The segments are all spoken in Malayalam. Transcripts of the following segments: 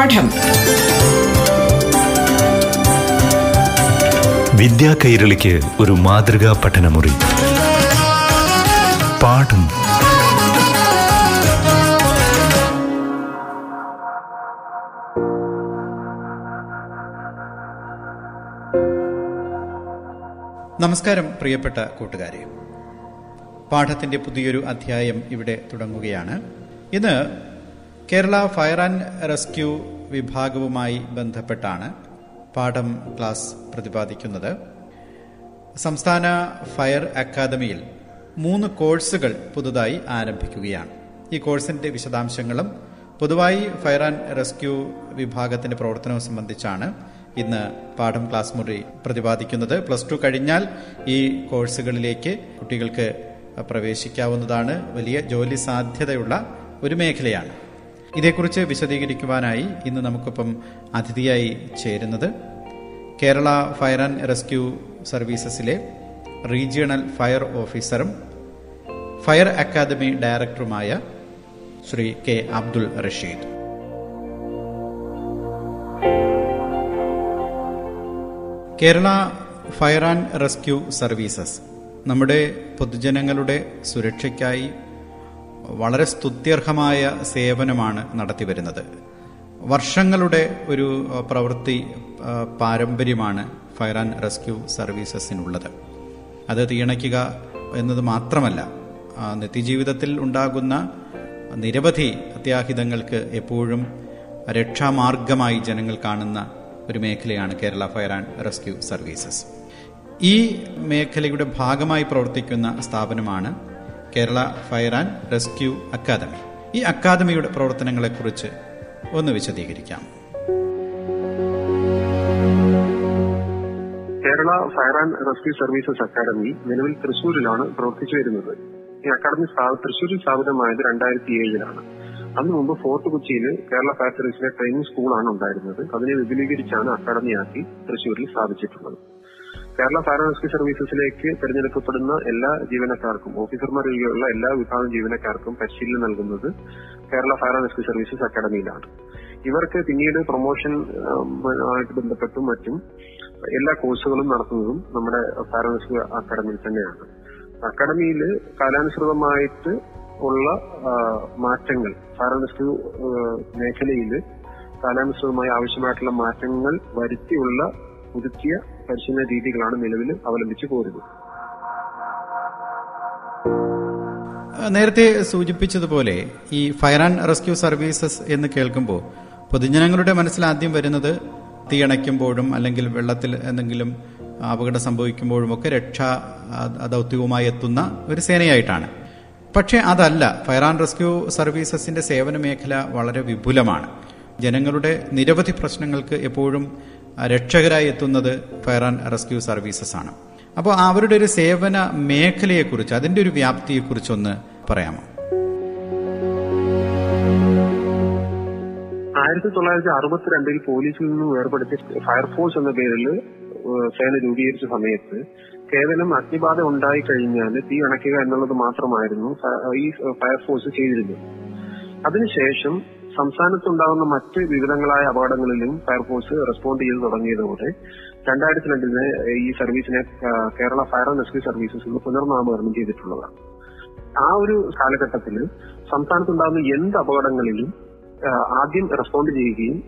പാഠം. വിദ്യാ കൈരളിക്ക് ഒരു മാതൃകാ പഠനമുറി. പാഠം. നമസ്കാരം പ്രിയപ്പെട്ട കൂട്ടുകാരെ. പാഠത്തിന്റെ പുതിയൊരു അധ്യായം ഇവിടെ തുടങ്ങുകയാണ്. ഇന്ന് കേരള ഫയർ ആൻഡ് റെസ്ക്യൂ വിഭാഗവുമായി ബന്ധപ്പെട്ടാണ് പാഠം ക്ലാസ് പ്രതിപാദിക്കുന്നത്. സംസ്ഥാന ഫയർ അക്കാദമിയിൽ മൂന്ന് കോഴ്സുകൾ പുതുതായി ആരംഭിക്കുകയാണ്. ഈ കോഴ്സിന്റെ വിശദാംശങ്ങളും പൊതുവായി ഫയർ ആൻഡ് റെസ്ക്യൂ വിഭാഗത്തിന്റെ പ്രവർത്തനവും സംബന്ധിച്ചാണ് ഇന്ന് പാഠം ക്ലാസ് മുറി പ്രതിപാദിക്കുന്നത്. പ്ലസ് ടു കഴിഞ്ഞാൽ ഈ കോഴ്സുകളിലേക്ക് കുട്ടികൾക്ക് പ്രവേശിക്കാവുന്നതാണ്. വലിയ ജോലി സാധ്യതയുള്ള ഒരു മേഖലയാണ്. ഇതേക്കുറിച്ച് വിശദീകരിക്കുവാനായി ഇന്ന് നമുക്കൊപ്പം അതിഥിയായി ചേരുന്നത് കേരള ഫയർ ആൻഡ് റെസ്ക്യൂ സർവീസസിലെ റീജിയണൽ ഫയർ ഓഫീസറും ഫയർ അക്കാദമി ഡയറക്ടറുമായ Shri K Abdul Rasheed. Kerala fire and rescue services നമ്മുടെ പൊതുജനങ്ങളുടെ സുരക്ഷയ്ക്കായി വളരെ സ്തുത്യർഹമായ സേവനമാണ് നടത്തിവരുന്നത് വർഷങ്ങളുടെ ഒരു പ്രവൃത്തി പാരമ്പര്യമാണ് ഫയർ ആൻഡ് റെസ്ക്യൂ സർവീസസിനുള്ളത്. അത് തീയണയ്ക്കുക എന്നത് മാത്രമല്ല നിത്യജീവിതത്തിൽ ഉണ്ടാകുന്ന നിരവധി അത്യാഹിതങ്ങൾക്ക് എപ്പോഴും രക്ഷാമാർഗമായി ജനങ്ങൾ കാണുന്ന ഒരു മേഖലയാണ് Kerala fire and rescue services. ഈ മേഖലയുടെ ഭാഗമായി പ്രവർത്തിക്കുന്ന സ്ഥാപനമാണ് Kerala fire and rescue academy. ഈ അക്കാദമിയുടെ പ്രവർത്തനങ്ങളെക്കുറിച്ച് ഒന്ന് വിശദീകരിക്കാം. Kerala fire and rescue services academy നിലവിൽ തൃശൂരിലാണ് പ്രവർത്തിച്ചു വരുന്നത്. ഈ അക്കാദമി തൃശൂരിൽ സ്ഥാപിതമായത് രണ്ടായിരത്തി ഏഴിലാണ് അന്ന് മുമ്പ് ഫോർട്ട് കൊച്ചിയിൽ കേരള ഫയർ സർവീസിലെ ട്രെയിനിങ് സ്കൂളാണ് ഉണ്ടായിരുന്നത്. അതിനെ വിപുലീകരിച്ചാണ് അക്കാദമിയാക്കി തൃശൂരിൽ സ്ഥാപിച്ചിട്ടുള്ളത്. കേരള ഫയർ റെസ്ക്യൂ സർവീസസിലേക്ക് തിരഞ്ഞെടുക്കപ്പെടുന്ന എല്ലാ ജീവനക്കാർക്കും ഓഫീസർമാരൊഴികെയുള്ള എല്ലാ വിഭാഗം ജീവനക്കാർക്കും പരിശീലനം നൽകുന്നത് കേരള ഫയർ റെസ്ക്യൂ സർവീസസ് അക്കാദമിയിലാണ് ഇവർക്ക് പിന്നീട് പ്രൊമോഷൻ ആയിട്ട് ബന്ധപ്പെട്ടും മറ്റും എല്ലാ കോഴ്സുകളും നടത്തുന്നതും നമ്മുടെ ഫയർ റെസ്ക്യൂ അക്കാദമിയിൽ തന്നെയാണ്. അക്കാദമിയിൽ കാലാനുസൃതമായിട്ട് ഉള്ള മാറ്റങ്ങൾ ഫയർ റെസ്ക്യൂ മേഖലയിൽ കാലാനുസൃതമായി ആവശ്യമായിട്ടുള്ള മാറ്റങ്ങൾ വരുത്തിയുള്ള പുതുക്കിയ പരിശീലന രീതികളാണ് നിലവിൽ അവലംബിച്ചു പോരുന്നത്. നേരത്തെ സൂചിപ്പിച്ചതുപോലെ ഈ ഫയർ ആൻഡ് റെസ്ക്യൂ സർവീസസ് എന്ന് കേൾക്കുമ്പോൾ പൊതുജനങ്ങളുടെ മനസ്സിൽ ആദ്യം വരുന്നത് തീയണയ്ക്കുമ്പോഴും അല്ലെങ്കിൽ വെള്ളത്തിൽ എന്തെങ്കിലും അപകടം സംഭവിക്കുമ്പോഴും ഒക്കെ രക്ഷാ ദൗത്യവുമായി എത്തുന്ന ഒരു സേനയായിട്ടാണ്. പക്ഷേ അതല്ല ഫയർ ആൻഡ് റെസ്ക്യൂ സർവീസസിന്റെ സേവന മേഖല വളരെ വിപുലമാണ്. ജനങ്ങളുടെ നിരവധി പ്രശ്നങ്ങൾക്ക് എപ്പോഴും രക്ഷകരായി എത്തുന്നത് ഫയർ ആൻഡ് റെസ്ക്യൂ സർവീസസ് ആണ്. അപ്പോൾ അവരുടെ ഒരു സേവന മേഖലയെക്കുറിച്ച് അതിന്റെ ഒരു വ്യാപ്തിയെക്കുറിച്ചൊന്ന് പറയാമോ? ആയിരത്തി തൊള്ളായിരത്തി അറുപത്തിരണ്ടിൽ പോലീസിൽ നിന്ന് വേർപെടുത്തി ഫയർഫോഴ്സ് എന്ന പേരിൽ സേന രൂപീകരിച്ച സമയത്ത് കേവലം അഗ്നിബാധ ഉണ്ടായി കഴിഞ്ഞാൽ തീ അണയ്ക്കുക എന്നുള്ളത് മാത്രമായിരുന്നു ഈ ഫയർഫോഴ്സ് ചെയ്തിരുന്നത്. അതിനുശേഷം സംസ്ഥാനത്തുണ്ടാകുന്ന മറ്റ് വിവിധങ്ങളായ അപകടങ്ങളിലും ഫയർഫോഴ്സ് റെസ്പോണ്ട് ചെയ്ത് തുടങ്ങിയതോടെ രണ്ടായിരത്തി രണ്ടിന് ഈ സർവീസിനെ Kerala fire and rescue services എന്ന് പുനർനാമകരണം ചെയ്തിട്ടുള്ളതാണ്. ആ ഒരു കാലഘട്ടത്തിൽ സംസ്ഥാനത്തുണ്ടാകുന്ന എന്ത് അപകടങ്ങളിലും ആദ്യം റെസ്പോണ്ട് ചെയ്യുകയും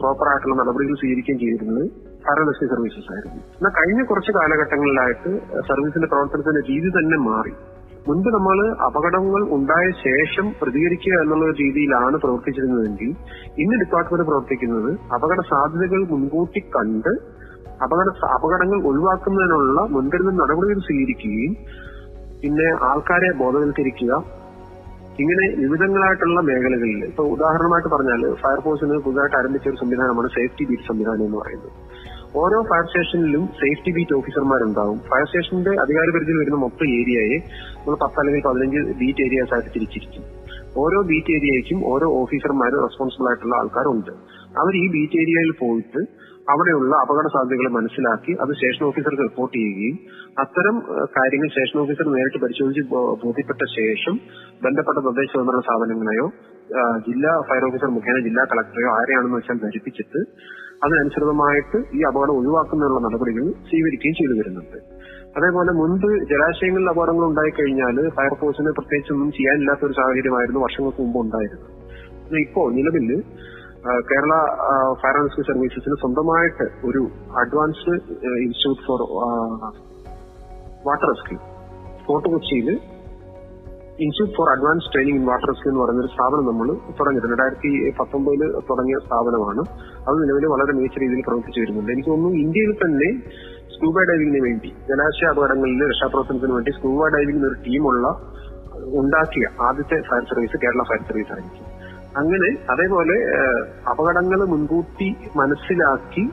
പ്രോപ്പർ ആയിട്ടുള്ള നടപടികൾ സ്വീകരിക്കുകയും ചെയ്തിരുന്നത് ഫയർ ആൻഡ് റെസ്ക്യൂ സർവീസസ് ആയിരുന്നു. എന്നാൽ കഴിഞ്ഞ കുറച്ച് കാലഘട്ടങ്ങളിലായിട്ട് സർവീസിന്റെ പ്രവർത്തനത്തിന്റെ രീതി തന്നെ മാറി. മുൻപ് നമ്മൾ അപകടങ്ങൾ ഉണ്ടായ ശേഷം പ്രതികരിക്കുക എന്നുള്ള രീതിയിലാണ് പ്രവർത്തിച്ചിരുന്നതെങ്കിൽ ഇന്ന് ഡിപ്പാർട്ട്മെന്റ് പ്രവർത്തിക്കുന്നത് അപകട സാധ്യതകൾ മുൻകൂട്ടി കണ്ട് അപകട അപകടങ്ങൾ ഒഴിവാക്കുന്നതിനുള്ള മുൻകരുതൽ നടപടികൾ സ്വീകരിക്കുകയും പിന്നെ ആൾക്കാരെ ബോധവൽക്കരിക്കുക. ഇങ്ങനെ വിവിധങ്ങളായിട്ടുള്ള മേഖലകളിൽ ഇപ്പൊ ഉദാഹരണമായിട്ട് പറഞ്ഞാൽ ഫയർഫോഴ്സിന് പുതുതായിട്ട് ആരംഭിച്ച ഒരു സംവിധാനമാണ് സേഫ്റ്റി ബീറ്റ് സംവിധാനം എന്ന് പറയുന്നത്. ഓരോ ഫയർ സ്റ്റേഷനിലും സേഫ്റ്റി ബീറ്റ് ഓഫീസർമാരുണ്ടാവും ഫയർ സ്റ്റേഷന്റെ അധികാര പരിധിയിൽ വരുന്ന മൊത്തം ഏരിയയെ നമ്മൾ പത്ത് അല്ലെങ്കിൽ പതിനഞ്ച് ബീറ്റ് ഏരിയാസ് ആയിട്ട് തിരിച്ചിരിക്കും. ഓരോ ബീറ്റ് ഏരിയയ്ക്കും ഓരോ ഓഫീസർമാർ റെസ്പോൺസിബിൾ ആയിട്ടുള്ള ആൾക്കാരുണ്ട്. അവർ ഈ ബീറ്റ് ഏരിയയിൽ പോയിട്ട് അവിടെയുള്ള അപകട സാധ്യതകൾ മനസ്സിലാക്കി അത് സ്റ്റേഷൻ ഓഫീസർക്ക് റിപ്പോർട്ട് ചെയ്യുകയും അത്തരം കാര്യങ്ങൾ സ്റ്റേഷൻ ഓഫീസർ നേരിട്ട് പരിശോധിച്ച് ബോധ്യപ്പെട്ട ശേഷം ബന്ധപ്പെട്ട തദ്ദേശ സ്വയംഭരണ സ്ഥാപനങ്ങളെയോ ജില്ലാ ഫയർ ഓഫീസർ മുഖേന ജില്ലാ കളക്ടറെയോ ആരെയാണെന്ന് വെച്ചാൽ ധരിപ്പിച്ചിട്ട് അതിനനുസൃതമായിട്ട് ഈ അപകടം ഒഴിവാക്കുന്നതിനുള്ള നടപടികൾ സ്വീകരിക്കുകയും ചെയ്തു വരുന്നുണ്ട്. അതേപോലെ മുൻപ് ജലാശയങ്ങളിൽ അപകടങ്ങൾ ഉണ്ടായിക്കഴിഞ്ഞാൽ ഫയർഫോഴ്സിന് പ്രത്യേകിച്ച് ഒന്നും ചെയ്യാനില്ലാത്ത ഒരു സാഹചര്യമായിരുന്നു വർഷങ്ങൾക്ക് മുമ്പ് ഉണ്ടായിരുന്നത്. ഇപ്പോൾ ഇപ്പോ നിലവിൽ കേരള ഫയർ ആൻഡ് റെസ്ക്യൂ സർവീസസിന് സ്വന്തമായിട്ട് ഒരു advanced institute for water rescue fort കൊച്ചിയിൽ institute for advance training in water rescue എന്ന് പറയുന്ന ഒരു സ്ഥാപനം നമ്മൾ തുടങ്ങി രണ്ടായിരത്തി പത്തൊമ്പതിൽ തുടങ്ങിയ സ്ഥാപനമാണ്. അത് നിലവിൽ വളരെ മികച്ച രീതിയിൽ പ്രവർത്തിച്ചു വരുന്നുണ്ട്. എനിക്ക് തോന്നുന്നു ഇന്ത്യയിൽ തന്നെ സ്കൂബ ഡൈവിംഗിന് വേണ്ടി ജലാശയ അപകടങ്ങളിൽ രക്ഷാപ്രവർത്തനത്തിന് വേണ്ടി സ്കൂബ ഡൈവിംഗിന് ഒരു ടീമുള്ള ഉണ്ടാക്കിയ ആദ്യത്തെ fire service Kerala fire service ആയിരിക്കും അങ്ങനെ അതേപോലെ അപകടങ്ങൾ മുൻകൂട്ടി മനസ്സിലാക്കി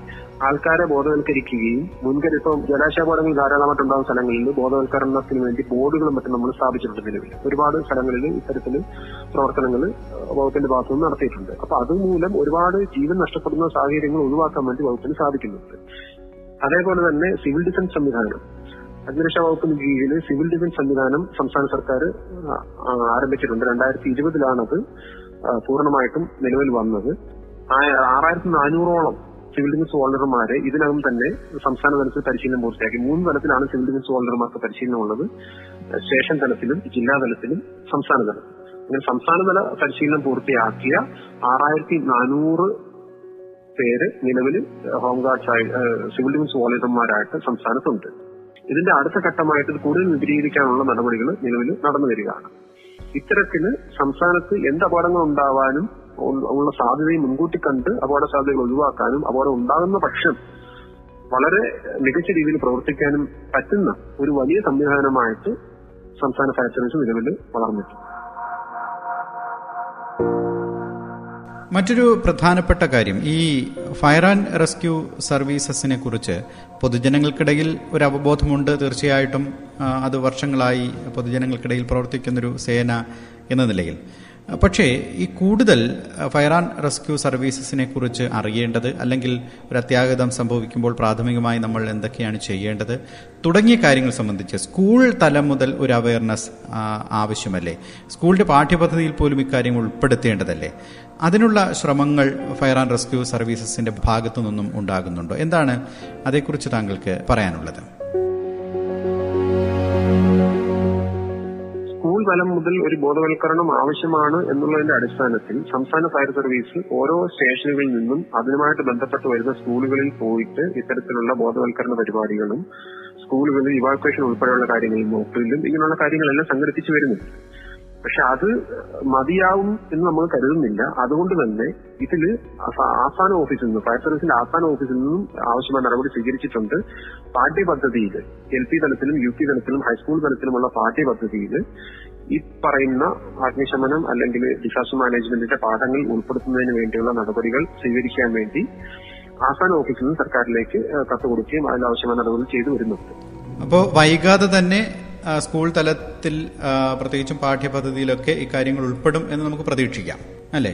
ആൾക്കാരെ ബോധവൽക്കരിക്കുകയും മുൻകരുതൽ ഇപ്പം ജലാശയപാടങ്ങൾ ധാരാളമായിട്ടുണ്ടാകുന്ന സ്ഥലങ്ങളിൽ ബോധവൽക്കരണത്തിന് വേണ്ടി ബോർഡുകളും മറ്റും നമ്മൾ സ്ഥാപിച്ചിട്ടുണ്ട് നിലവിൽ. ഒരുപാട് സ്ഥലങ്ങളിൽ ഇത്തരത്തിൽ പ്രവർത്തനങ്ങൾ വകുപ്പിന്റെ ഭാഗത്തുനിന്ന് നടത്തിയിട്ടുണ്ട്. അപ്പൊ അതുമൂലം ഒരുപാട് ജീവൻ നഷ്ടപ്പെടുന്ന സാഹചര്യങ്ങൾ ഒഴിവാക്കാൻ വേണ്ടി വകുപ്പിന് സാധിക്കുന്നുണ്ട്. അതേപോലെ തന്നെ സിവിൽ ഡിഫൻസ് സംവിധാനം. അഗ്നിരക്ഷാ വകുപ്പിന് കീഴിൽ സിവിൽ ഡിഫൻസ് സംവിധാനം സംസ്ഥാന സർക്കാർ ആരംഭിച്ചിട്ടുണ്ട്. രണ്ടായിരത്തി ഇരുപതിലാണത് പൂർണമായിട്ടും നിലവിൽ വന്നത്. ആറായിരത്തി നാനൂറോളം സിവിൽ ഡിഫൻസ് വോളണ്ടർമാരെ ഇതിനകം തന്നെ സംസ്ഥാന തലത്തിൽ പരിശീലനം പൂർത്തിയാക്കി. മൂന്ന് തലത്തിലാണ് സിവിൽ ഡിഫൻസ് വോളണ്ടർമാർക്ക് പരിശീലനം ഉള്ളത്. സ്റ്റേഷൻ തലത്തിലും ജില്ലാ തലത്തിലും സംസ്ഥാന തലത്തിലും. അങ്ങനെ സംസ്ഥാനതല പരിശീലനം പൂർത്തിയാക്കിയ ആറായിരത്തി നാനൂറ് പേര് നിലവിൽ ഹോംഗാർഡ്സ് ആയി സിവിൽ ഡിഫൻസ് വോളണ്ടർമാരായിട്ട് സംസ്ഥാനത്തുണ്ട്. ഇതിന്റെ അടുത്ത ഘട്ടമായിട്ട് കൂടുതൽ വിപുലീകരിക്കാനുള്ള നടപടികൾ നിലവിൽ നടന്നു വരികയാണ്. ഇത്തരത്തിൽ സംസ്ഥാനത്ത് എന്ത് അപകടങ്ങൾ ഉണ്ടാവാനും ഉള്ള- സാധ്യതയും മുൻകൂട്ടി കണ്ട് അപകട സാധ്യതകൾ ഒഴിവാക്കാനും അപകടം ഉണ്ടാകുന്ന പക്ഷം വളരെ മികച്ച രീതിയിൽ പ്രവർത്തിക്കാനും പറ്റുന്ന ഒരു വലിയ സംവിധാനമായിട്ട് സംസ്ഥാന ഫയർ സർവീസ് നിലവിൽ വളർന്നിട്ടുണ്ട്. മറ്റൊരു പ്രധാനപ്പെട്ട കാര്യം ഈ ഫയർ ആൻഡ് റെസ്ക്യൂ സർവീസസിനെ കുറിച്ച് പൊതുജനങ്ങൾക്കിടയിൽ ഒരു അവബോധമുണ്ട് തീർച്ചയായിട്ടും അത് വർഷങ്ങളായി പൊതുജനങ്ങൾക്കിടയിൽ പ്രവർത്തിക്കുന്നൊരു സേന എന്ന നിലയിൽ. പക്ഷേ ഈ കൂടുതൽ ഫയർ ആൻഡ് റെസ്ക്യൂ സർവീസസിനെ കുറിച്ച് അറിയേണ്ടത് അല്ലെങ്കിൽ ഒരു അത്യാഗതം സംഭവിക്കുമ്പോൾ പ്രാഥമികമായി നമ്മൾ എന്തൊക്കെയാണ് ചെയ്യേണ്ടത് തുടങ്ങിയ കാര്യങ്ങൾ സംബന്ധിച്ച് സ്കൂൾ തലം മുതൽ ഒരു അവയർനെസ് ആവശ്യമല്ലേ? സ്കൂളിന്റെ പാഠ്യപദ്ധതിയിൽ പോലും ഇക്കാര്യങ്ങൾ ഉൾപ്പെടുത്തേണ്ടതല്ലേ? അതിനുള്ള ശ്രമങ്ങൾ ഫയർ ആൻഡ് റെസ്ക്യൂ സർവീസസിന്റെ ഭാഗത്തു നിന്നും ഉണ്ടാകുന്നുണ്ടോ? എന്താണ് അതേക്കുറിച്ച് താങ്കൾക്ക് പറയാനുള്ളത്? തലം മുതൽ ഒരു ബോധവൽക്കരണം ആവശ്യമാണ് എന്നുള്ളതിന്റെ അടിസ്ഥാനത്തിൽ സംസ്ഥാന ഫയർ സർവീസ് ഓരോ സ്റ്റേഷനുകളിൽ നിന്നും അതിനുമായിട്ട് ബന്ധപ്പെട്ട് വരുന്ന സ്കൂളുകളിൽ പോയിട്ട് ഇത്തരത്തിലുള്ള ബോധവൽക്കരണ പരിപാടികളും സ്കൂളുകളിൽ ഇവാക്വേഷൻ ഉൾപ്പെടെയുള്ള കാര്യങ്ങളും നോക്കലും ഇങ്ങനെയുള്ള കാര്യങ്ങളെല്ലാം സംഘടിപ്പിച്ചു വരുന്നുണ്ട്. പക്ഷെ അത് മതിയാവും എന്ന് നമ്മൾ കരുതുന്നില്ല. അതുകൊണ്ട് തന്നെ ഇതിൽ ആസ- ആസ്ഥാന ഓഫീസിൽ നിന്നും ഫയർ സർവീസിന്റെ ആസ്ഥാന ഓഫീസിൽ നിന്നും ആവശ്യമായ നടപടി സ്വീകരിച്ചിട്ടുണ്ട്. പാഠ്യപദ്ധതിയിൽ എൽ പി തലത്തിലും യു പി തലത്തിലും ഹൈസ്കൂൾ തലത്തിലുമുള്ള പാഠ്യപദ്ധതിയിൽ ഈ പറയുന്ന അഗ്നിശമനം അല്ലെങ്കിൽ ഡിസാസ്റ്റർ മാനേജ്മെന്റിന്റെ പാഠങ്ങൾ ഉൾപ്പെടുത്തുന്നതിന് വേണ്ടിയുള്ള നടപടികൾ സ്വീകരിക്കാൻ വേണ്ടി ആസാൻ ഓഫീസിൽ നിന്ന് സർക്കാരിലേക്ക് കത്ത് കൊടുക്കുകയും അതിനാവശ്യമായ നടപടികൾ ചെയ്തു വരുന്നുണ്ട്. അപ്പോൾ വൈകാതെ തന്നെ സ്കൂൾ തലത്തിൽ പ്രത്യേകിച്ചും പാഠ്യപദ്ധതിയിലൊക്കെ ഇക്കാര്യങ്ങൾ ഉൾപ്പെടും എന്ന് നമുക്ക് പ്രതീക്ഷിക്കാം അല്ലേ?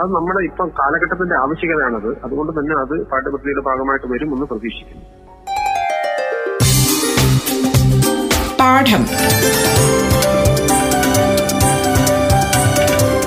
അത് നമ്മുടെ ഇപ്പം കാലഘട്ടത്തിന്റെ ആവശ്യകതയാണത്. അതുകൊണ്ട് തന്നെ അത് പാഠ്യപദ്ധതിയുടെ ഭാഗമായിട്ട് വരുമെന്ന് പ്രതീക്ഷിക്കുന്നു. പാഠം.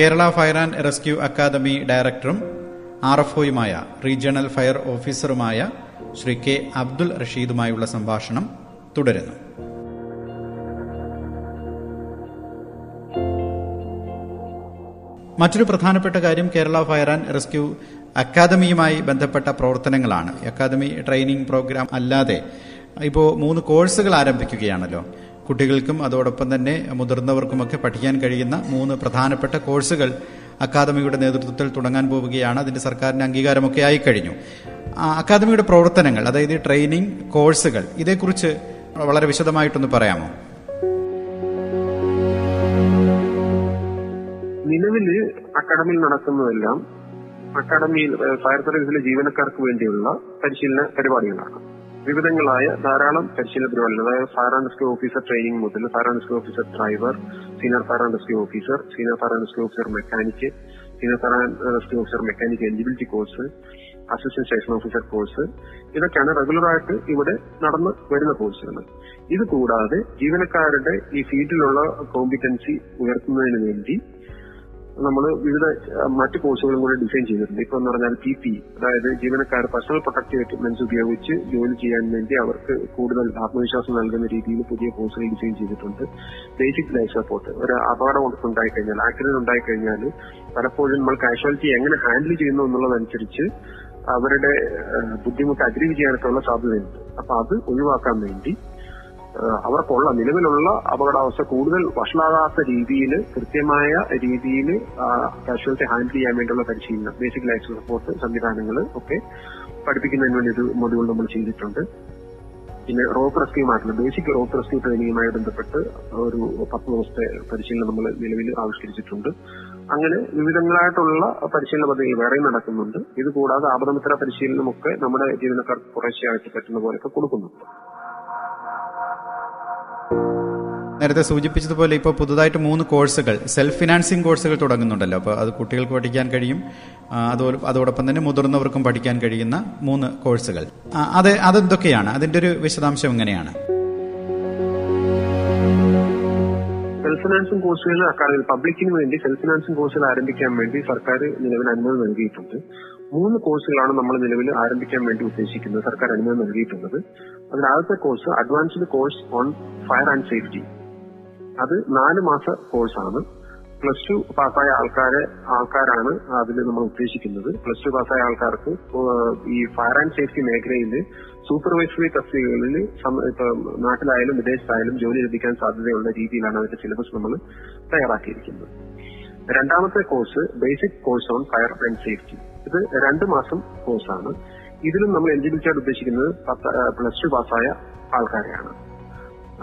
Kerala fire and rescue academy ഡയറക്ടറും ആർ എഫ് ഒയുമായ റീജിയണൽ ഫയർ ഓഫീസറുമായ ശ്രീ കെ അബ്ദുൽ റഷീദുമായുള്ള സംഭാഷണം തുടരുന്നു. മറ്റൊരു പ്രധാനപ്പെട്ട കാര്യം കേരള ഫയർ ആൻഡ് റെസ്ക്യൂ അക്കാദമിയുമായി ബന്ധപ്പെട്ട പ്രവർത്തനങ്ങളാണ്. അക്കാദമി ട്രെയിനിങ് പ്രോഗ്രാം അല്ലാതെ ഇപ്പോൾ മൂന്ന് കോഴ്സുകൾ ആരംഭിക്കുകയാണല്ലോ. കുട്ടികൾക്കും അതോടൊപ്പം തന്നെ മുതിർന്നവർക്കുമൊക്കെ പഠിക്കാൻ കഴിയുന്ന മൂന്ന് പ്രധാനപ്പെട്ട കോഴ്സുകൾ അക്കാദമിയുടെ നേതൃത്വത്തിൽ തുടങ്ങാൻ പോവുകയാണ്. അതിന്റെ സർക്കാരിന്റെ അംഗീകാരമൊക്കെ ആയി കഴിഞ്ഞു. അക്കാദമിയുടെ പ്രവർത്തനങ്ങൾ അതായത് ട്രെയിനിങ് കോഴ്സുകൾ ഇതേക്കുറിച്ച് വളരെ വിശദമായിട്ടൊന്ന് പറയാമോ? നിലവിൽ അക്കാഡമിയിൽ നടക്കുന്നതെല്ലാം അക്കാഡമിയിൽ ഏഹ്, ഫയർ സർവീസിലെ ജീവനക്കാർക്ക് വേണ്ടിയുള്ള പരിശീലന പരിപാടികളാണ്. വിവിധങ്ങളായ ധാരാളം പരിശീലന പരിപാടികൾ. അതായത് fire and rescue officer training മുതൽ fire and rescue officer driver senior fire and rescue officer senior fire and rescue officer mechanic senior fire and rescue officer mechanic eligibility course assistant station officer course ഇതൊക്കെയാണ് റെഗുലറായിട്ട് ഇവിടെ നടന്നു വരുന്ന കോഴ്സുകൾ ഇത് കൂടാതെ ജീവനക്കാരുടെ ഈ ഫീൽഡിലുള്ള കോമ്പിറ്റൻസി ഉയർത്തുന്നതിന് വേണ്ടി നമ്മൾ വിവിധ മറ്റ് കോഴ്സുകളും കൂടി ഡിസൈൻ ചെയ്തിട്ടുണ്ട്. ഇപ്പൊ എന്ന് പറഞ്ഞാൽ പി പി അതായത് ജീവനക്കാർ പേഴ്സണൽ പ്രൊട്ടക്റ്റീവ് എക്യുപ്മെന്റ്സ് ഉപയോഗിച്ച് ജോലി ചെയ്യാൻ വേണ്ടി അവർക്ക് കൂടുതൽ ആത്മവിശ്വാസം നൽകുന്ന രീതിയിൽ പുതിയ കോഴ്സുകൾ ഡിസൈൻ ചെയ്തിട്ടുണ്ട്. ബേസിക് ലൈഫ് സപ്പോർട്ട് ഒരു അപകടം ഉണ്ടായി കഴിഞ്ഞാൽ ആക്സിഡന്റ് ഉണ്ടായി കഴിഞ്ഞാൽ പലപ്പോഴും നമ്മൾ കാഷ്വാലിറ്റി എങ്ങനെ ഹാൻഡിൽ ചെയ്യുന്നു എന്നുള്ളതനുസരിച്ച് അവരുടെ ബുദ്ധിമുട്ട് അഗ്രീവ് ചെയ്യാനൊക്കെയുള്ള സാധ്യതയുണ്ട്. അപ്പൊ അത് ഒഴിവാക്കാൻ വേണ്ടി അവർക്കുള്ള നിലവിലുള്ള അപകടാവസ്ഥ കൂടുതൽ വഷളാകാത്ത രീതിയിൽ കൃത്യമായ രീതിയിൽ കാഷ്വാലിറ്റി ഹാൻഡിൽ ചെയ്യാൻ വേണ്ടിയുള്ള പരിശീലനം ബേസിക് ലൈഫ് സപ്പോർട്ട് സംവിധാനങ്ങൾ ഒക്കെ പഠിപ്പിക്കുന്നതിന് വേണ്ടി ഒരു മൊഡ്യൂൾ നമ്മൾ ചെയ്തിട്ടുണ്ട്. പിന്നെ റോപ്പ് റെസ്ക്യൂമായിട്ടുള്ള ബേസിക് റോപ്പ് റെസ്ക്യൂ ട്രെയിനിങ്ങുമായി ബന്ധപ്പെട്ട് ഒരു പത്ത് ദിവസത്തെ പരിശീലനം നമ്മൾ നിലവിൽ ആവിഷ്കരിച്ചിട്ടുണ്ട്. അങ്ങനെ വിവിധങ്ങളായിട്ടുള്ള പരിശീലന പദ്ധതികൾ വേറെയും നടക്കുന്നുണ്ട്. ഇത് കൂടാതെ ആപദമിത്ര പരിശീലനമൊക്കെ നമ്മുടെ ജീവനക്കാർക്ക് കുറേശ്ശെയായിട്ട് പറ്റുന്ന പോലെയൊക്കെ കൊടുക്കുന്നുണ്ട്. നേരത്തെ സൂചിപ്പിച്ചതുപോലെ ഇപ്പോൾ പുതുതായിട്ട് മൂന്ന് കോഴ്സുകൾ സെൽഫ് ഫിനാൻസിങ് കോഴ്സുകൾ തുടങ്ങുന്നുണ്ടല്ലോ. അപ്പോൾ അത് കുട്ടികൾക്ക് പഠിക്കാൻ കഴിയും അതുപോലെ അതോടൊപ്പം തന്നെ മുതിർന്നവർക്കും പഠിക്കാൻ കഴിയുന്ന മൂന്ന് കോഴ്സുകൾ. അത് അതെന്തൊക്കെയാണ്? അതിന്റെ ഒരു വിശദാംശം എങ്ങനെയാണ്? സെൽഫ് ഫിനാൻസിംഗ് കോഴ്സുകൾ അക്കാദമി പബ്ലിക്കിന് വേണ്ടി സെൽഫ് ഫിനാൻസിംഗ് കോഴ്സുകൾ ആരംഭിക്കാൻ വേണ്ടി സർക്കാർ നിലവിൽ അനുമതി നൽകിയിട്ടുണ്ട്. മൂന്ന് കോഴ്സുകളാണ് നമ്മൾ നിലവിൽ ആരംഭിക്കാൻ വേണ്ടി ഉദ്ദേശിക്കുന്നത് സർക്കാർ അനുമതി നൽകിയിട്ടുള്ളത്. അതിൽ ആദ്യത്തെ course advanced course on fire and safety അത് നാല് മാസ കോഴ്സാണ്. പ്ലസ് ടു പാസ്സായ ആൾക്കാരെ ആൾക്കാരാണ് അതിൽ നമ്മൾ ഉദ്ദേശിക്കുന്നത്. പ്ലസ് ടു പാസ്സായ ആൾക്കാർക്ക് ഈ ഫയർ ആൻഡ് സേഫ്റ്റി മേഖലയിൽ സൂപ്പർവൈസറി തസ്തികകളിൽ നാട്ടിലായാലും വിദേശത്തായാലും ജോലി ലഭിക്കാൻ സാധ്യതയുള്ള രീതിയിലാണ് അതിന്റെ സിലബസ് നമ്മൾ തയ്യാറാക്കിയിരിക്കുന്നത്. രണ്ടാമത്തെ course basic course on fire and safety. ഇത് രണ്ട് മാസം കോഴ്സാണ്. ഇതിലും നമ്മൾ എലിജിബിലിറ്റി ആയിട്ട് ഉദ്ദേശിക്കുന്നത് പ്ലസ് ടു പാസ്സായ ആൾക്കാരെയാണ്.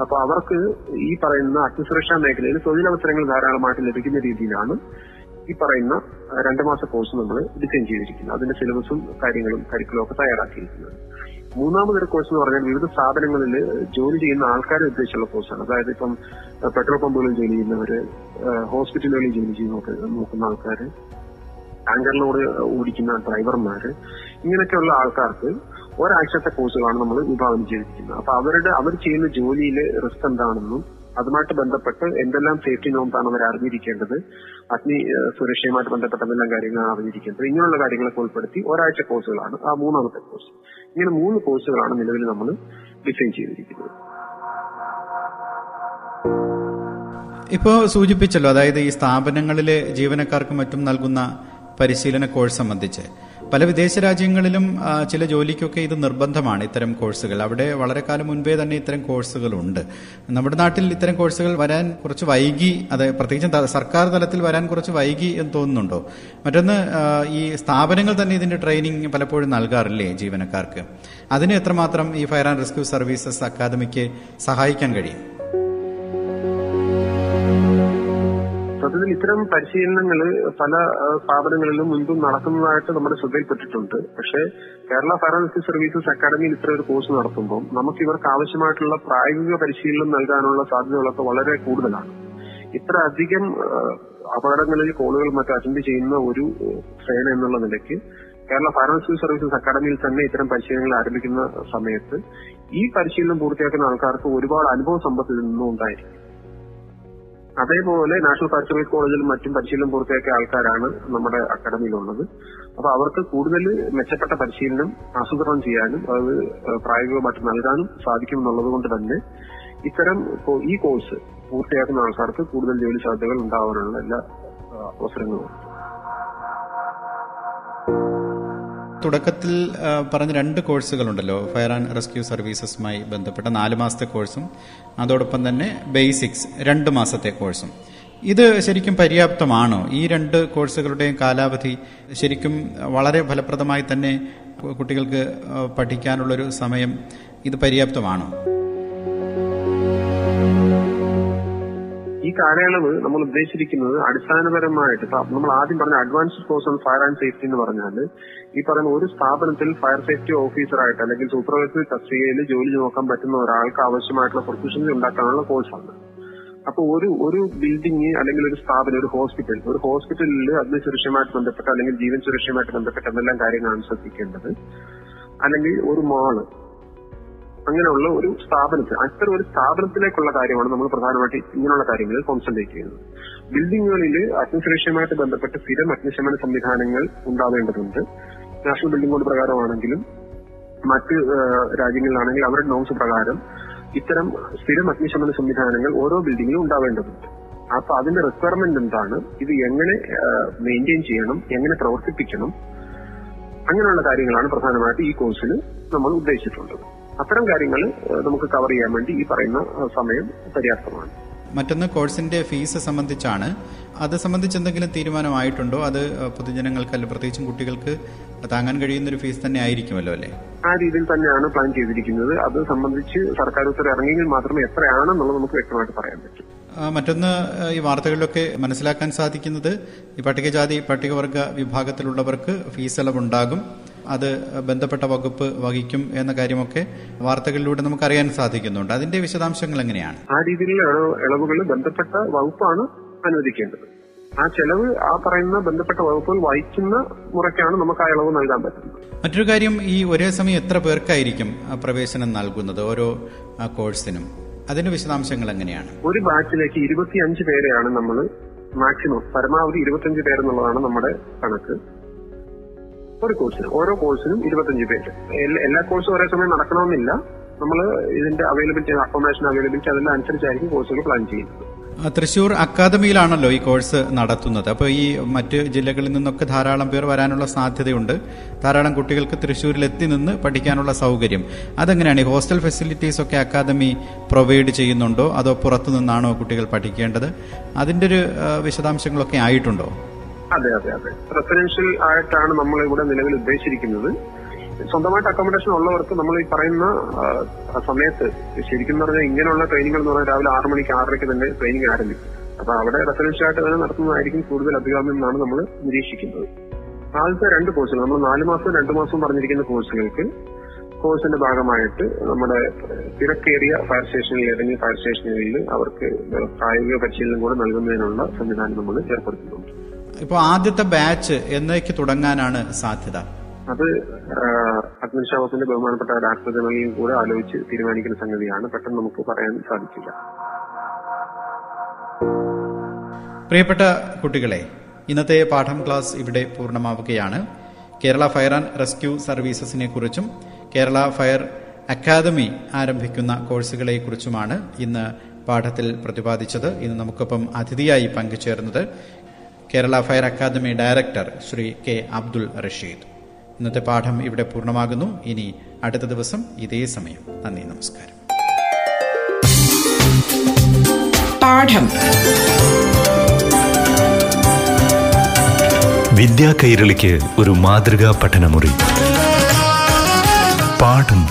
അപ്പൊ അവർക്ക് ഈ പറയുന്ന അഗ്നിസുരക്ഷാ മേഖലയിൽ തൊഴിലവസരങ്ങൾ ധാരാളമായിട്ട് ലഭിക്കുന്ന രീതിയിലാണ് ഈ പറയുന്ന രണ്ടു മാസ കോഴ്സ് നമ്മൾ ഡിസൈൻ ചെയ്തിരിക്കുന്നത്. അതിന്റെ സിലബസും കാര്യങ്ങളും കരിക്കുലവും ഒക്കെ തയ്യാറാക്കിയിരിക്കുന്നത്. മൂന്നാമതൊരു കോഴ്സ് എന്ന് പറഞ്ഞാൽ വിവിധ സ്ഥാപനങ്ങളിൽ ജോലി ചെയ്യുന്ന ആൾക്കാരെ ഉദ്ദേശിച്ചുള്ള കോഴ്സാണ്. അതായത് ഇപ്പം പെട്രോൾ പമ്പുകളിൽ ജോലി ചെയ്യുന്നവര് ഹോസ്പിറ്റലുകളിൽ ജോലി ചെയ്യുന്ന നോക്കുന്ന ആൾക്കാര് ടാങ്കറിലൂടെ ഓടിക്കുന്ന ഡ്രൈവർമാര് ഇങ്ങനെയൊക്കെയുള്ള ആൾക്കാർക്ക് ഒരാഴ്ചത്തെ കോഴ്സുകളാണ് നമ്മൾ വിഭാവനം ചെയ്തിരിക്കുന്നത്. അപ്പൊ അവരുടെ അവർ ചെയ്യുന്ന ജോലിയിൽ റിസ്ക് എന്താണെന്നും അതുമായിട്ട് ബന്ധപ്പെട്ട് എന്തെല്ലാം സേഫ്റ്റി നോംസാണ് അവർ അറിഞ്ഞിരിക്കേണ്ടത് അഗ്നി സുരക്ഷയുമായിട്ട് ബന്ധപ്പെട്ട എന്തെല്ലാം കാര്യങ്ങളാണ് അറിഞ്ഞിരിക്കേണ്ടത് ഇങ്ങനെയുള്ള കാര്യങ്ങളൊക്കെ ഉൾപ്പെടുത്തി ഒരാഴ്ച കോഴ്സുകളാണ് ആ മൂന്നാമത്തെ കോഴ്സ്. ഇങ്ങനെ മൂന്ന് കോഴ്സുകളാണ് നിലവിൽ നമ്മൾ ഡിസൈൻ ചെയ്തിരിക്കുന്നത്. ഇപ്പോ സൂചിപ്പിച്ചല്ലോ അതായത് ഈ സ്ഥാപനങ്ങളിലെ ജീവനക്കാർക്ക് മറ്റും നൽകുന്ന പരിശീലന കോഴ്സ് സംബന്ധിച്ച്. പല വിദേശ രാജ്യങ്ങളിലും ചില ജോലിക്കൊക്കെ ഇത് നിർബന്ധമാണ് ഇത്തരം കോഴ്സുകൾ. അവിടെ വളരെ കാലം മുൻപേ തന്നെ ഇത്തരം കോഴ്സുകളുണ്ട്. നമ്മുടെ നാട്ടിൽ ഇത്തരം കോഴ്സുകൾ വരാൻ കുറച്ച് വൈകി അത് പ്രത്യേകിച്ചും സർക്കാർ തലത്തിൽ വരാൻ കുറച്ച് വൈകി എന്ന് തോന്നുന്നുണ്ടോ? മറ്റൊന്ന് ഈ സ്ഥാപനങ്ങൾ തന്നെ ഇതിന്റെ ട്രെയിനിങ് പലപ്പോഴും നൽകാറില്ലേ ജീവനക്കാർക്ക്? അതിന് എത്രമാത്രം ഈ ഫയർ ആൻഡ് റെസ്ക്യൂ സർവീസസ് അക്കാദമിക്ക് സഹായിക്കാൻ കഴിയും? സത്യത്തിൽ ഇത്തരം പരിശീലനങ്ങൾ പല സ്ഥാപനങ്ങളിലും മുൻപും നടക്കുന്നതായിട്ട് നമ്മുടെ ശ്രദ്ധയിൽപ്പെട്ടിട്ടുണ്ട്. പക്ഷേ കേരള ഫയർ സർവീസസ് അക്കാദമിയിൽ ഇത്ര ഒരു കോഴ്സ് നടത്തുമ്പോൾ നമുക്ക് ഇവർക്ക് ആവശ്യമായിട്ടുള്ള പ്രായോഗിക പരിശീലനം നൽകാനുള്ള സാധ്യതകളൊക്കെ വളരെ കൂടുതലാണ്. ഇത്ര അധികം അപകടങ്ങളിൽ കോളുകൾ മറ്റും അറ്റൻഡ് ചെയ്യുന്ന ഒരു സേന എന്നുള്ള നിലയ്ക്ക് കേരള ഫയർ സർവീസസ് അക്കാദമിയിൽ തന്നെ ഇത്തരം പരിശീലനങ്ങൾ ആരംഭിക്കുന്ന സമയത്ത് ഈ പരിശീലനം പൂർത്തിയാക്കുന്ന ആൾക്കാർക്ക് ഒരുപാട് അനുഭവ സമ്പത്തിൽ നിന്നും ഉണ്ടായിരിക്കും. അതേപോലെ നാഷണൽ ഫയർ കോളേജിലും മറ്റും പരിശീലനം പൂർത്തിയാക്കിയ ആൾക്കാരാണ് നമ്മുടെ അക്കാദമിയിലുള്ളത്. അപ്പൊ അവർക്ക് കൂടുതൽ മെച്ചപ്പെട്ട പരിശീലനം ആസൂത്രണം ചെയ്യാനും അത് പ്രായോഗികമായിട്ട് നൽകാനും സാധിക്കും എന്നുള്ളത് കൊണ്ട് തന്നെ ഇത്തരം ഈ കോഴ്സ് പൂർത്തിയാക്കുന്ന ആൾക്കാർക്ക് കൂടുതൽ ജോലി സാധ്യതകൾ ഉണ്ടാവാനുള്ള എല്ലാ അവസരങ്ങളും തുടക്കത്തിൽ പറഞ്ഞ രണ്ട് കോഴ്സുകളുണ്ടല്ലോ ഫയർ ആൻഡ് റെസ്ക്യൂ സർവീസസുമായി ബന്ധപ്പെട്ട നാല് മാസത്തെ കോഴ്സും അതോടൊപ്പം തന്നെ ബേസിക്സ് രണ്ട് മാസത്തെ കോഴ്സും. ഇത് ശരിക്കും പര്യാപ്തമാണോ? ഈ രണ്ട് കോഴ്സുകളുടെയും കാലാവധി ശരിക്കും വളരെ ഫലപ്രദമായി തന്നെ കുട്ടികൾക്ക് പഠിക്കാനുള്ളൊരു സമയം ഇത് പര്യാപ്തമാണോ? ഈ കാലയളവ് നമ്മൾ ഉദ്ദേശിച്ചിരിക്കുന്നത് അടിസ്ഥാനപരമായിട്ട് നമ്മൾ ആദ്യം പറഞ്ഞ advance course on fire and safety എന്ന് പറഞ്ഞാൽ ഈ പറയുന്ന ഒരു സ്ഥാപനത്തിൽ ഫയർ സേഫ്റ്റി ഓഫീസറായിട്ട് അല്ലെങ്കിൽ സൂപ്പർവൈസറി തസ്തികയിൽ ജോലി നോക്കാൻ പറ്റുന്ന ഒരാൾക്ക് ആവശ്യമായിട്ടുള്ള പ്രൊഫഷൻസ് ഉണ്ടാക്കാനുള്ള കോഴ്സാണ് അപ്പൊ ഒരു ഒരു ബിൽഡിംഗ് അല്ലെങ്കിൽ ഒരു സ്ഥാപനം ഒരു ഹോസ്പിറ്റൽ ഒരു ഹോസ്പിറ്റലിൽ അതിന് സുരക്ഷയുമായിട്ട് ബന്ധപ്പെട്ട അല്ലെങ്കിൽ ജീവൻ സുരക്ഷയുമായിട്ട് ബന്ധപ്പെട്ട എന്തെല്ലാം കാര്യങ്ങളാണ് ശ്രദ്ധിക്കേണ്ടത്? അല്ലെങ്കിൽ ഒരു മാൾ അങ്ങനെയുള്ള ഒരു സ്ഥാപനത്തിൽ അത്തരം ഒരു സ്ഥാപനത്തിലേക്കുള്ള കാര്യമാണ് നമ്മൾ പ്രധാനമായിട്ട് ഇങ്ങനെയുള്ള കാര്യങ്ങളിൽ കോൺസെൻട്രേറ്റ് ചെയ്യുന്നത്. ബിൽഡിങ്ങുകളിൽ അഗ്നിസുരക്ഷയുമായിട്ട് ബന്ധപ്പെട്ട് സ്ഥിരം അഗ്നിശമന സംവിധാനങ്ങൾ ഉണ്ടാവേണ്ടതുണ്ട്. നാഷണൽ ബിൽഡിംഗ് കോഡ് പ്രകാരമാണെങ്കിലും മറ്റ് രാജ്യങ്ങളിലാണെങ്കിൽ അവരുടെ നോംസ് പ്രകാരം ഇത്തരം സ്ഥിരം അഗ്നിശമന സംവിധാനങ്ങൾ ഓരോ ബിൽഡിങ്ങിലും ഉണ്ടാവേണ്ടതുണ്ട്. അപ്പൊ അതിന്റെ റിക്വയർമെന്റ് എന്താണ്? ഇത് എങ്ങനെ മെയിന്റെയിൻ ചെയ്യണം? എങ്ങനെ പ്രവർത്തിപ്പിക്കണം? അങ്ങനെയുള്ള കാര്യങ്ങളാണ് പ്രധാനമായിട്ട് ഈ കോഴ്സിൽ നമ്മൾ ഉദ്ദേശിച്ചിട്ടുള്ളത്. അത്തരം കാര്യങ്ങൾ നമുക്ക് കവർ ചെയ്യാൻ വേണ്ടി ഈ പറയുന്ന സമയം പര്യാപ്തമാണ്. മറ്റൊന്ന് കോഴ്സിന്റെ ഫീസ് സംബന്ധിച്ചാണ്. അത് സംബന്ധിച്ച് എന്തെങ്കിലും തീരുമാനമായിട്ടുണ്ടോ? അത് പൊതുജനങ്ങൾക്ക് അല്ലെങ്കിൽ പ്രത്യേകിച്ചും കുട്ടികൾക്ക് താങ്ങാൻ കഴിയുന്ന ഒരു ഫീസ് തന്നെ ആയിരിക്കുമല്ലോ അല്ലേ? ആ രീതിയിൽ തന്നെയാണ് പ്ലാൻ ചെയ്തിരിക്കുന്നത്. അത് സംബന്ധിച്ച് സർക്കാർ ഉത്തരവ് ഇറങ്ങിയെങ്കിൽ മാത്രമേ എത്രയാണെന്നുള്ളത് നമുക്ക് വ്യക്തമായിട്ട് പറയാൻ പറ്റൂ. മറ്റൊന്ന് ഈ വാർത്തകളിലൊക്കെ മനസ്സിലാക്കാൻ സാധിക്കുന്നത് ഈ പട്ടികജാതി പട്ടികവർഗ വിഭാഗത്തിലുള്ളവർക്ക് ഫീസ് ഇളവുണ്ടാകും അത് ബന്ധപ്പെട്ട വകുപ്പ് വഹിക്കും എന്ന കാര്യമൊക്കെ വാർത്തകളിലൂടെ നമുക്ക് അറിയാൻ സാധിക്കുന്നുണ്ട്. അതിന്റെ വിശദാംശങ്ങൾ എങ്ങനെയാണ്? ആ രീതിയിലുള്ള ഇളവ്- ഇളവുകൾ ബന്ധപ്പെട്ട വകുപ്പാണ് അനുവദിക്കേണ്ടത്. ആ ചെലവ് ആ പറയുന്ന ബന്ധപ്പെട്ട വകുപ്പുകൾ വഹിക്കുന്ന മുറയ്ക്കാണ് നമുക്ക് ആ ഇളവ് നൽകാൻ പറ്റുന്നത്. മറ്റൊരു കാര്യം ഈ ഒരേ സമയം എത്ര പേർക്കായിരിക്കും പ്രവേശനം നൽകുന്നത് ഓരോ കോഴ്സിനും? അതിന്റെ വിശദാംശങ്ങൾ എങ്ങനെയാണ്? ഒരു ബാച്ചിലേക്ക് ഇരുപത്തിയഞ്ച് പേരെയാണ് നമ്മൾ മാക്സിമം പരമാവധി ഇരുപത്തിയഞ്ച് പേരെന്നുള്ളതാണ് നമ്മുടെ കണക്ക്. ഒരു കോഴ്സിന് ഓരോ കോഴ്സിനും ഇരുപത്തഞ്ച് പേര്. എല്ലാ- കോഴ്സും ഒരേ സമയം നടക്കണമെന്നില്ല. നമ്മൾ ഇതിന്റെ അവൈലബിലിറ്റി അക്കോമഡേഷൻ അവൈലബിലിറ്റി അതിനനുസരിച്ചായിരിക്കും കോഴ്സുകൾ പ്ലാൻ ചെയ്യുന്നത്. തൃശൂർ അക്കാദമിയിലാണല്ലോ ഈ കോഴ്സ് നടത്തുന്നത്. അപ്പോൾ ഈ മറ്റ് ജില്ലകളിൽ നിന്നൊക്കെ ധാരാളം പേർ വരാനുള്ള സാധ്യതയുണ്ട്. ധാരാളം കുട്ടികൾക്ക് തൃശ്ശൂരിൽ എത്തി നിന്ന് പഠിക്കാനുള്ള സൗകര്യം. അതെങ്ങനെയാണ്? ഈ ഹോസ്റ്റൽ ഫെസിലിറ്റീസ് ഒക്കെ അക്കാദമി പ്രൊവൈഡ് ചെയ്യുന്നുണ്ടോ? അതോ പുറത്തു നിന്നാണോ കുട്ടികൾ പഠിക്കേണ്ടത്? അതിന്റെ ഒരു വിശദാംശങ്ങളൊക്കെ ആയിട്ടുണ്ടോ? അതെ അതെ അതെ. റെസിഡൻഷ്യൽ ആയിട്ടാണ് നമ്മൾ ഇവിടെ നിലവിൽ ഉദ്ദേശിച്ചിരിക്കുന്നത്. സ്വന്തമായിട്ട് അക്കോമഡേഷൻ ഉള്ളവർക്ക് നമ്മൾ ഈ പറയുന്ന സമയത്ത് ശരിക്കും പറഞ്ഞാൽ ഇങ്ങനെയുള്ള ട്രെയിനിങ്ങൾ എന്ന് പറഞ്ഞാൽ രാവിലെ ആറ് മണിക്ക് ആറരയ്ക്ക് തന്നെ ട്രെയിനിങ് ആരംഭിക്കും. അപ്പൊ അവിടെ റെസിഡൻഷ്യൽ ആയിട്ട് തന്നെ നടത്തുന്നതായിരിക്കും കൂടുതൽ അഭികാമ്യം എന്നാണ് നമ്മൾ നിരീക്ഷിക്കുന്നത്. ആദ്യത്തെ രണ്ട് കോഴ്സുകൾ നമ്മൾ നാല് മാസം രണ്ട് മാസം പറഞ്ഞിരിക്കുന്ന കോഴ്സുകൾക്ക് കോഴ്സിന്റെ ഭാഗമായിട്ട് നമ്മുടെ തിരക്കേറിയ ഫയർ സ്റ്റേഷനിൽ ഏതെങ്കിലും ഫയർ സ്റ്റേഷനുകളിൽ അവർക്ക് പ്രായോഗിക പരിശീലനം കൂടെ നൽകുന്നതിനുള്ള സംവിധാനം നമ്മൾ ഏർപ്പെടുത്തുന്നുണ്ട് ഇപ്പോൾ ആദ്യത്തെ ബാച്ച് എന്നേക്ക് തുടങ്ങാനാണ് സാധ്യത. അത് അഡ്മിനിസ്ട്രേഷൻ വകുപ്പിന്റെ ബഹുമാനപ്പെട്ട ഡയറക്ടർ ജനറലിയും കൂടെ ആലോചിച്ച് തീരുമാനിക്കുന്ന സംഗതിയാണ്. പെട്ടെന്ന് നമുക്ക് പറയാൻ സാധിക്കില്ല. പ്രിയപ്പെട്ട കുട്ടികളെ ഇന്നത്തെ പാഠം ക്ലാസ് ഇവിടെ പൂർണമാവുകയാണ്. കേരള ഫയർ ആൻഡ് റെസ്ക്യൂ സർവീസസിനെ കുറിച്ചും കേരള ഫയർ അക്കാദമി ആരംഭിക്കുന്ന കോഴ്സുകളെ കുറിച്ചുമാണ് ഇന്ന് പാഠത്തിൽ പ്രതിപാദിച്ചത്. ഇന്ന് നമുക്കൊപ്പം അതിഥിയായി പങ്കുചേർന്നത് Kerala fire academy director Shri K Abdul Rasheed. ഇന്നത്തെ പാഠം ഇവിടെ പൂർണമാകുന്നു. ഇനി അടുത്ത ദിവസം ഇതേ സമയം. നന്ദി നമസ്കാരം. പാഠം. വിദ്യാ കൈരളിക്ക് ഒരു മാതൃകാ പഠനമുറി. പാഠം.